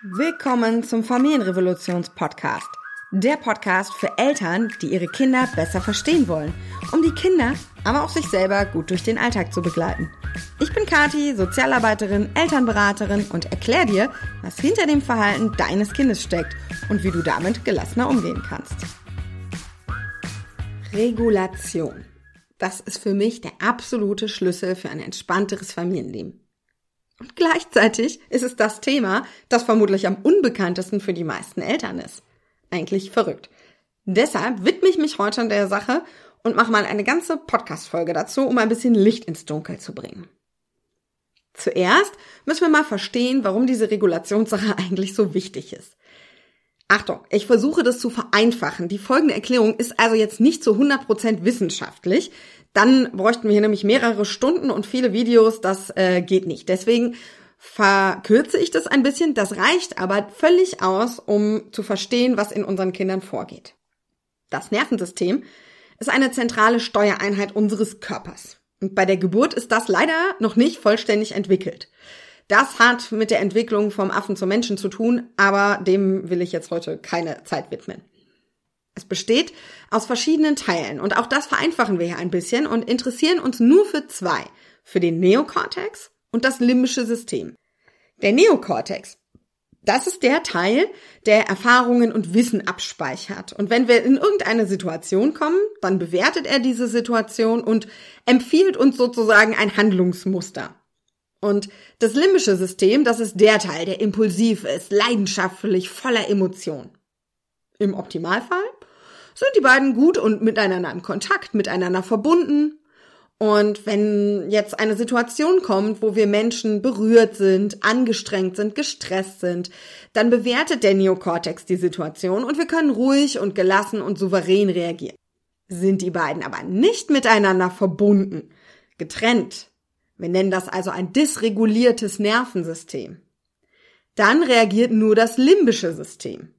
Willkommen zum Familienrevolutions-Podcast. Der Podcast für Eltern, die ihre Kinder besser verstehen wollen, um die Kinder, aber auch sich selber gut durch den Alltag zu begleiten. Ich bin Kati, Sozialarbeiterin, Elternberaterin und erkläre dir, was hinter dem Verhalten deines Kindes steckt und wie du damit gelassener umgehen kannst. Regulation. Das ist für mich der absolute Schlüssel für ein entspannteres Familienleben. Und gleichzeitig ist es das Thema, das vermutlich am unbekanntesten für die meisten Eltern ist. Eigentlich verrückt. Deshalb widme ich mich heute an der Sache und mache mal eine ganze Podcast-Folge dazu, um ein bisschen Licht ins Dunkel zu bringen. Zuerst müssen wir mal verstehen, warum diese Regulationssache eigentlich so wichtig ist. Achtung, ich versuche das zu vereinfachen. Die folgende Erklärung ist also jetzt nicht zu 100% wissenschaftlich. Dann bräuchten wir hier nämlich mehrere Stunden und viele Videos. Das äh, geht nicht. Deswegen verkürze ich das ein bisschen. Das reicht aber völlig aus, um zu verstehen, was in unseren Kindern vorgeht. Das Nervensystem ist eine zentrale Steuereinheit unseres Körpers. Und bei der Geburt ist das leider noch nicht vollständig entwickelt. Das hat mit der Entwicklung vom Affen zum Menschen zu tun, aber dem will ich jetzt heute keine Zeit widmen. Es besteht aus verschiedenen Teilen und auch das vereinfachen wir hier ein bisschen und interessieren uns nur für zwei, für den Neokortex und das limbische System. Der Neokortex, das ist der Teil, der Erfahrungen und Wissen abspeichert. Und wenn wir in irgendeine Situation kommen, dann bewertet er diese Situation und empfiehlt uns sozusagen ein Handlungsmuster. Und das limbische System, das ist der Teil, der impulsiv ist, leidenschaftlich, voller Emotion. Im Optimalfall sind die beiden gut und miteinander im Kontakt, miteinander verbunden. Und wenn jetzt eine Situation kommt, wo wir Menschen berührt sind, angestrengt sind, gestresst sind, dann bewertet der Neokortex die Situation und wir können ruhig und gelassen und souverän reagieren. Sind die beiden aber nicht miteinander verbunden, getrennt, wir nennen das also ein dysreguliertes Nervensystem. Dann reagiert nur das limbische System.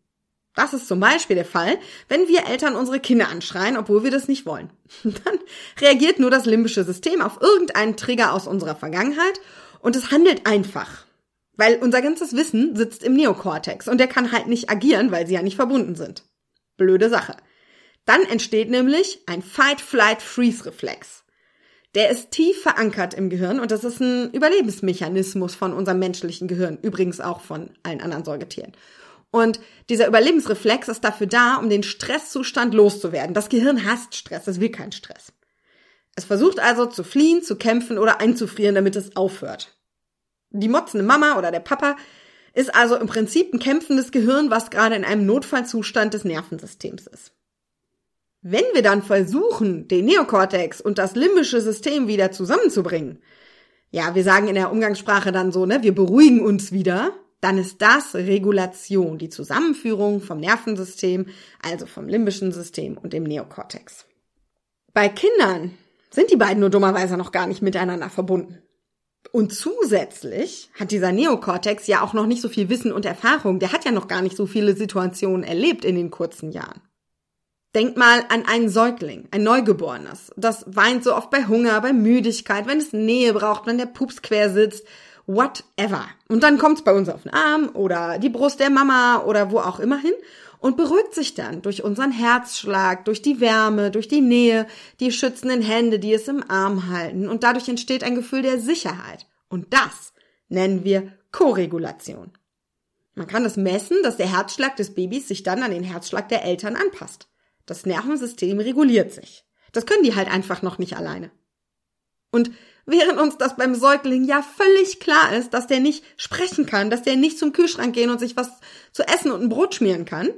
Das ist zum Beispiel der Fall, wenn wir Eltern unsere Kinder anschreien, obwohl wir das nicht wollen. Dann reagiert nur das limbische System auf irgendeinen Trigger aus unserer Vergangenheit und es handelt einfach. Weil unser ganzes Wissen sitzt im Neokortex und der kann halt nicht agieren, weil sie ja nicht verbunden sind. Blöde Sache. Dann entsteht nämlich ein Fight-Flight-Freeze-Reflex. Der ist tief verankert im Gehirn und das ist ein Überlebensmechanismus von unserem menschlichen Gehirn, übrigens auch von allen anderen Säugetieren. Und dieser Überlebensreflex ist dafür da, um den Stresszustand loszuwerden. Das Gehirn hasst Stress, es will keinen Stress. Es versucht also zu fliehen, zu kämpfen oder einzufrieren, damit es aufhört. Die motzende Mama oder der Papa ist also im Prinzip ein kämpfendes Gehirn, was gerade in einem Notfallzustand des Nervensystems ist. Wenn wir dann versuchen, den Neokortex und das limbische System wieder zusammenzubringen, ja, wir sagen in der Umgangssprache dann so, ne, wir beruhigen uns wieder, dann ist das Regulation, die Zusammenführung vom Nervensystem, also vom limbischen System und dem Neokortex. Bei Kindern sind die beiden nur dummerweise noch gar nicht miteinander verbunden. Und zusätzlich hat dieser Neokortex ja auch noch nicht so viel Wissen und Erfahrung. Der hat ja noch gar nicht so viele Situationen erlebt in den kurzen Jahren. Denk mal an einen Säugling, ein Neugeborenes. Das weint so oft bei Hunger, bei Müdigkeit, wenn es Nähe braucht, wenn der Pups quer sitzt, whatever. Und dann kommt's bei uns auf den Arm oder die Brust der Mama oder wo auch immer hin und beruhigt sich dann durch unseren Herzschlag, durch die Wärme, durch die Nähe, die schützenden Hände, die es im Arm halten und dadurch entsteht ein Gefühl der Sicherheit. Und das nennen wir Koregulation. Man kann es messen, dass der Herzschlag des Babys sich dann an den Herzschlag der Eltern anpasst. Das Nervensystem reguliert sich. Das können die halt einfach noch nicht alleine. Und während uns das beim Säugling ja völlig klar ist, dass der nicht sprechen kann, dass der nicht zum Kühlschrank gehen und sich was zu essen und ein Brot schmieren kann,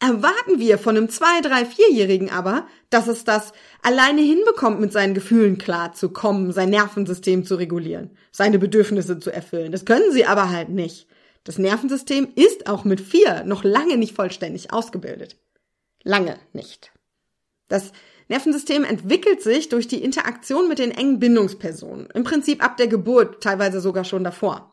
erwarten wir von einem zwei, drei, vierjährigen aber, dass es das alleine hinbekommt, mit seinen Gefühlen klar zu kommen, sein Nervensystem zu regulieren, seine Bedürfnisse zu erfüllen. Das können sie aber halt nicht. Das Nervensystem ist auch mit vier noch lange nicht vollständig ausgebildet. Lange nicht. Das Nervensystem entwickelt sich durch die Interaktion mit den engen Bindungspersonen. Im Prinzip ab der Geburt, teilweise sogar schon davor.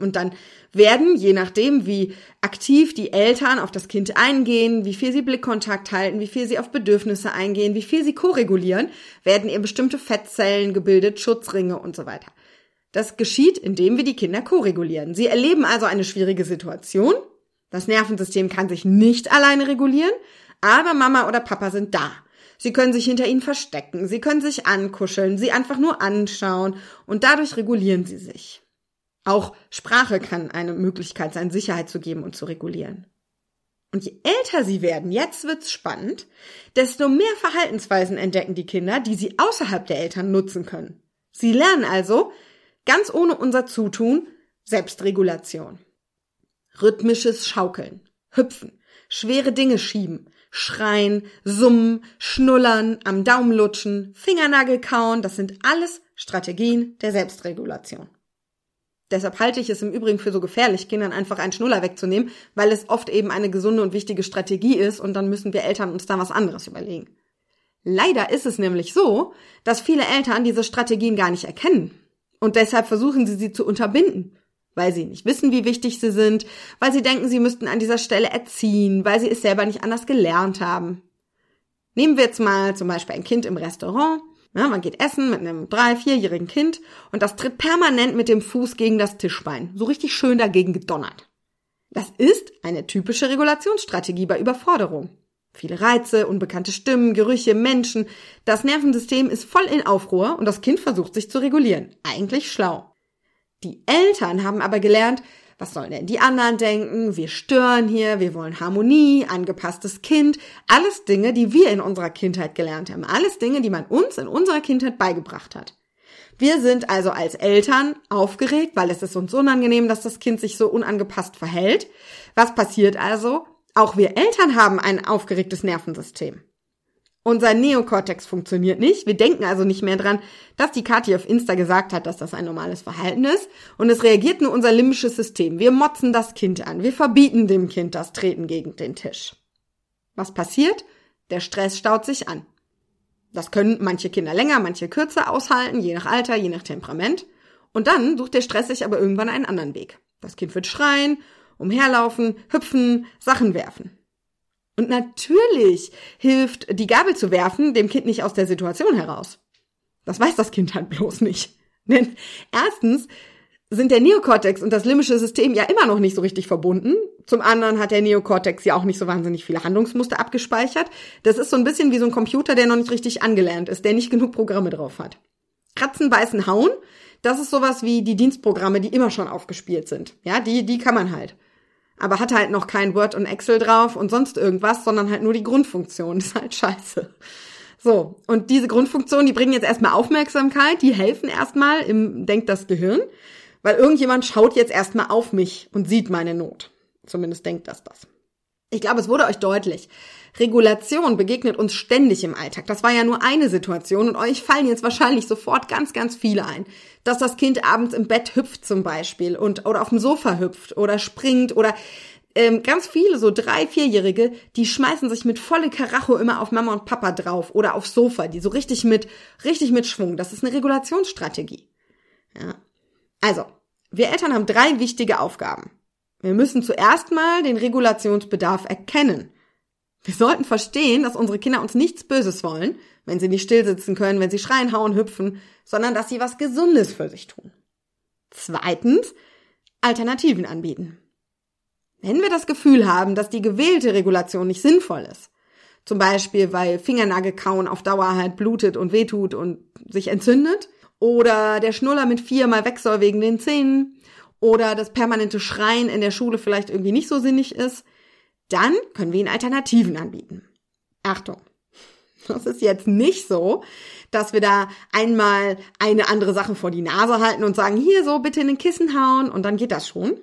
Und dann werden, je nachdem, wie aktiv die Eltern auf das Kind eingehen, wie viel sie Blickkontakt halten, wie viel sie auf Bedürfnisse eingehen, wie viel sie koregulieren, werden eben bestimmte Fettzellen gebildet, Schutzringe und so weiter. Das geschieht, indem wir die Kinder koregulieren. Sie erleben also eine schwierige Situation. Das Nervensystem kann sich nicht alleine regulieren, aber Mama oder Papa sind da. Sie können sich hinter ihnen verstecken, sie können sich ankuscheln, sie einfach nur anschauen und dadurch regulieren sie sich. Auch Sprache kann eine Möglichkeit sein, Sicherheit zu geben und zu regulieren. Und je älter sie werden, jetzt wird's spannend, desto mehr Verhaltensweisen entdecken die Kinder, die sie außerhalb der Eltern nutzen können. Sie lernen also, ganz ohne unser Zutun, Selbstregulation. Rhythmisches Schaukeln, Hüpfen, schwere Dinge schieben, schreien, summen, schnullern, am Daumen lutschen, Fingernagel kauen, das sind alles Strategien der Selbstregulation. Deshalb halte ich es im Übrigen für so gefährlich, Kindern einfach einen Schnuller wegzunehmen, weil es oft eben eine gesunde und wichtige Strategie ist und dann müssen wir Eltern uns da was anderes überlegen. Leider ist es nämlich so, dass viele Eltern diese Strategien gar nicht erkennen und deshalb versuchen sie sie zu unterbinden, weil sie nicht wissen, wie wichtig sie sind, weil sie denken, sie müssten an dieser Stelle erziehen, weil sie es selber nicht anders gelernt haben. Nehmen wir jetzt mal zum Beispiel ein Kind im Restaurant ja, man geht essen mit einem drei-, vierjährigen Kind und das tritt permanent mit dem Fuß gegen das Tischbein. So richtig schön dagegen gedonnert. Das ist eine typische Regulationsstrategie bei Überforderung. Viele Reize, unbekannte Stimmen, Gerüche, Menschen. Das Nervensystem ist voll in Aufruhr und das Kind versucht sich zu regulieren. Eigentlich schlau. Die Eltern haben aber gelernt, was sollen denn die anderen denken? Wir stören hier, wir wollen Harmonie, angepasstes Kind. Alles Dinge, die wir in unserer Kindheit gelernt haben. Alles Dinge, die man uns in unserer Kindheit beigebracht hat. Wir sind also als Eltern aufgeregt, weil es ist uns unangenehm, dass das Kind sich so unangepasst verhält. Was passiert also? Auch wir Eltern haben ein aufgeregtes Nervensystem. Unser Neokortex funktioniert nicht. Wir denken also nicht mehr dran, dass die Kathi auf Insta gesagt hat, dass das ein normales Verhalten ist. Und es reagiert nur unser limbisches System. Wir motzen das Kind an. Wir verbieten dem Kind das Treten gegen den Tisch. Was passiert? Der Stress staut sich an. Das können manche Kinder länger, manche kürzer aushalten, je nach Alter, je nach Temperament. Und dann sucht der Stress sich aber irgendwann einen anderen Weg. Das Kind wird schreien, umherlaufen, hüpfen, Sachen werfen. Und natürlich hilft die Gabel zu werfen dem Kind nicht aus der Situation heraus. Das weiß das Kind halt bloß nicht. Denn erstens sind der Neokortex und das limbische System ja immer noch nicht so richtig verbunden. Zum anderen hat der Neokortex ja auch nicht so wahnsinnig viele Handlungsmuster abgespeichert. Das ist so ein bisschen wie so ein Computer, der noch nicht richtig angelernt ist, der nicht genug Programme drauf hat. Kratzen, beißen, hauen, das ist sowas wie die Dienstprogramme, die immer schon aufgespielt sind. Ja, die, die kann man halt aber hat halt noch kein Word und Excel drauf und sonst irgendwas, sondern halt nur die Grundfunktion. Das ist halt scheiße. So, und diese Grundfunktionen, die bringen jetzt erstmal Aufmerksamkeit, die helfen erstmal im Denkt das Gehirn, weil irgendjemand schaut jetzt erstmal auf mich und sieht meine Not. Zumindest denkt das das. Ich glaube, es wurde euch deutlich. Regulation begegnet uns ständig im Alltag. Das war ja nur eine Situation und euch fallen jetzt wahrscheinlich sofort ganz, ganz viele ein. Dass das Kind abends im Bett hüpft zum Beispiel und oder auf dem Sofa hüpft oder springt oder ähm, ganz viele so drei, vierjährige, die schmeißen sich mit volle Karacho immer auf Mama und Papa drauf oder aufs Sofa, die so richtig mit richtig mit Schwung. Das ist eine Regulationsstrategie. Ja. Also, wir Eltern haben drei wichtige Aufgaben. Wir müssen zuerst mal den Regulationsbedarf erkennen. Wir sollten verstehen, dass unsere Kinder uns nichts Böses wollen, wenn sie nicht stillsitzen können, wenn sie schreien, hauen, hüpfen, sondern dass sie was Gesundes für sich tun. Zweitens, Alternativen anbieten. Wenn wir das Gefühl haben, dass die gewählte Regulation nicht sinnvoll ist, zum Beispiel weil Fingernagelkauen auf Dauer halt blutet und wehtut und sich entzündet, oder der Schnuller mit viermal weg soll wegen den Zähnen, oder das permanente Schreien in der Schule vielleicht irgendwie nicht so sinnig ist, dann können wir ihnen Alternativen anbieten. Achtung. Das ist jetzt nicht so, dass wir da einmal eine andere Sache vor die Nase halten und sagen, hier so bitte in den Kissen hauen und dann geht das schon.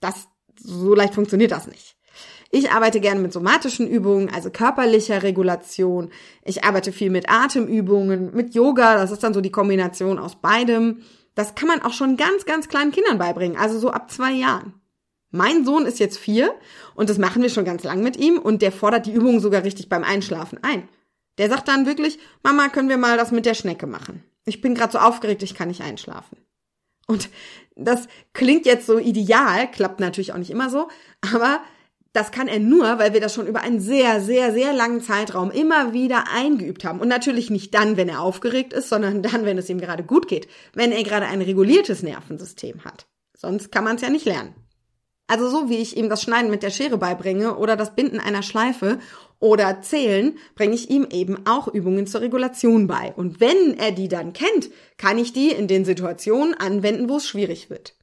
Das, so leicht funktioniert das nicht. Ich arbeite gerne mit somatischen Übungen, also körperlicher Regulation. Ich arbeite viel mit Atemübungen, mit Yoga. Das ist dann so die Kombination aus beidem. Das kann man auch schon ganz, ganz kleinen Kindern beibringen, also so ab zwei Jahren. Mein Sohn ist jetzt vier und das machen wir schon ganz lang mit ihm und der fordert die Übung sogar richtig beim Einschlafen ein. Der sagt dann wirklich, Mama, können wir mal das mit der Schnecke machen? Ich bin gerade so aufgeregt, ich kann nicht einschlafen. Und das klingt jetzt so ideal, klappt natürlich auch nicht immer so, aber Das kann er nur, weil wir das schon über einen sehr, sehr, sehr langen Zeitraum immer wieder eingeübt haben. Und natürlich nicht dann, wenn er aufgeregt ist, sondern dann, wenn es ihm gerade gut geht, wenn er gerade ein reguliertes Nervensystem hat. Sonst kann man es ja nicht lernen. Also so wie ich ihm das Schneiden mit der Schere beibringe oder das Binden einer Schleife oder Zählen, bringe ich ihm eben auch Übungen zur Regulation bei. Und wenn er die dann kennt, kann ich die in den Situationen anwenden, wo es schwierig wird.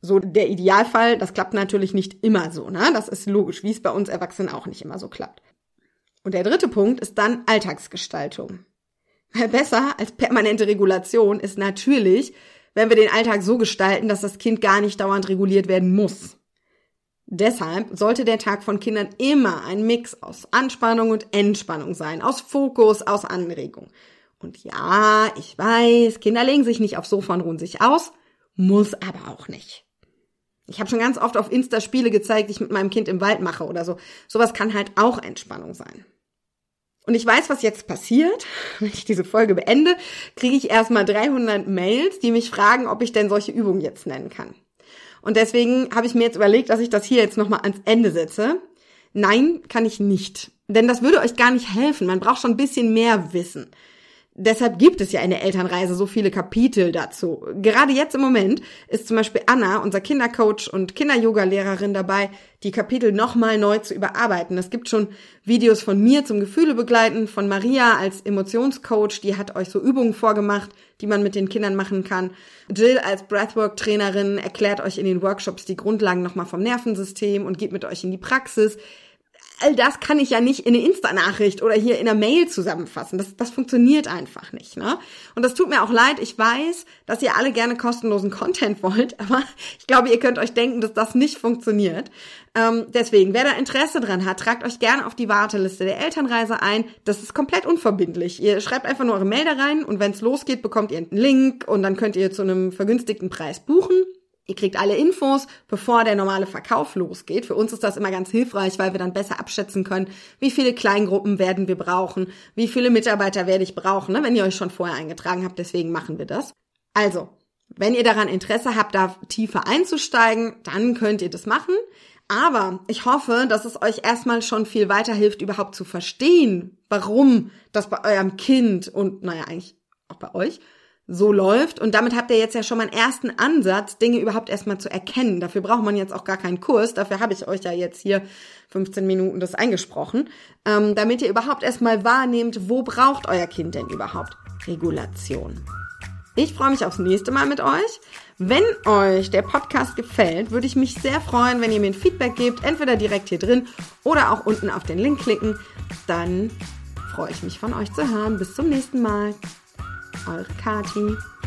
So der Idealfall, das klappt natürlich nicht immer so, ne? Das ist logisch, wie es bei uns Erwachsenen auch nicht immer so klappt. Und der dritte Punkt ist dann Alltagsgestaltung. Besser als permanente Regulation ist natürlich, wenn wir den Alltag so gestalten, dass das Kind gar nicht dauernd reguliert werden muss. Deshalb sollte der Tag von Kindern immer ein Mix aus Anspannung und Entspannung sein, aus Fokus, aus Anregung. Und ja, ich weiß, Kinder legen sich nicht aufs Sofa und ruhen sich aus, muss aber auch nicht. Ich habe schon ganz oft auf Insta Spiele gezeigt, die ich mit meinem Kind im Wald mache oder so. Sowas kann halt auch Entspannung sein. Und ich weiß, was jetzt passiert. Wenn ich diese Folge beende, kriege ich erstmal 300 Mails, die mich fragen, ob ich denn solche Übungen jetzt nennen kann. Und deswegen habe ich mir jetzt überlegt, dass ich das hier jetzt nochmal ans Ende setze. Nein, kann ich nicht. Denn das würde euch gar nicht helfen. Man braucht schon ein bisschen mehr Wissen. Deshalb gibt es ja in der Elternreise so viele Kapitel dazu. Gerade jetzt im Moment ist zum Beispiel Anna, unser Kindercoach und Kinder-Yoga-Lehrerin dabei, die Kapitel nochmal neu zu überarbeiten. Es gibt schon Videos von mir zum Gefühle begleiten, von Maria als Emotionscoach, die hat euch so Übungen vorgemacht, die man mit den Kindern machen kann. Jill als Breathwork-Trainerin erklärt euch in den Workshops die Grundlagen nochmal vom Nervensystem und geht mit euch in die Praxis all das kann ich ja nicht in eine Insta-Nachricht oder hier in einer Mail zusammenfassen. Das, das funktioniert einfach nicht. Ne? Und das tut mir auch leid. Ich weiß, dass ihr alle gerne kostenlosen Content wollt, aber ich glaube, ihr könnt euch denken, dass das nicht funktioniert. Ähm, deswegen, wer da Interesse dran hat, tragt euch gerne auf die Warteliste der Elternreise ein. Das ist komplett unverbindlich. Ihr schreibt einfach nur eure Mail da rein und wenn es losgeht, bekommt ihr einen Link und dann könnt ihr zu einem vergünstigten Preis buchen. Ihr kriegt alle Infos, bevor der normale Verkauf losgeht. Für uns ist das immer ganz hilfreich, weil wir dann besser abschätzen können, wie viele Kleingruppen werden wir brauchen, wie viele Mitarbeiter werde ich brauchen, ne, wenn ihr euch schon vorher eingetragen habt. Deswegen machen wir das. Also, wenn ihr daran Interesse habt, da tiefer einzusteigen, dann könnt ihr das machen. Aber ich hoffe, dass es euch erstmal schon viel weiterhilft, überhaupt zu verstehen, warum das bei eurem Kind und naja, eigentlich auch bei euch so läuft. Und damit habt ihr jetzt ja schon mal einen ersten Ansatz, Dinge überhaupt erstmal zu erkennen. Dafür braucht man jetzt auch gar keinen Kurs. Dafür habe ich euch ja jetzt hier 15 Minuten das eingesprochen. Ähm, damit ihr überhaupt erstmal wahrnehmt, wo braucht euer Kind denn überhaupt Regulation. Ich freue mich aufs nächste Mal mit euch. Wenn euch der Podcast gefällt, würde ich mich sehr freuen, wenn ihr mir ein Feedback gebt, entweder direkt hier drin oder auch unten auf den Link klicken. Dann freue ich mich von euch zu hören. Bis zum nächsten Mal. Eure Kati.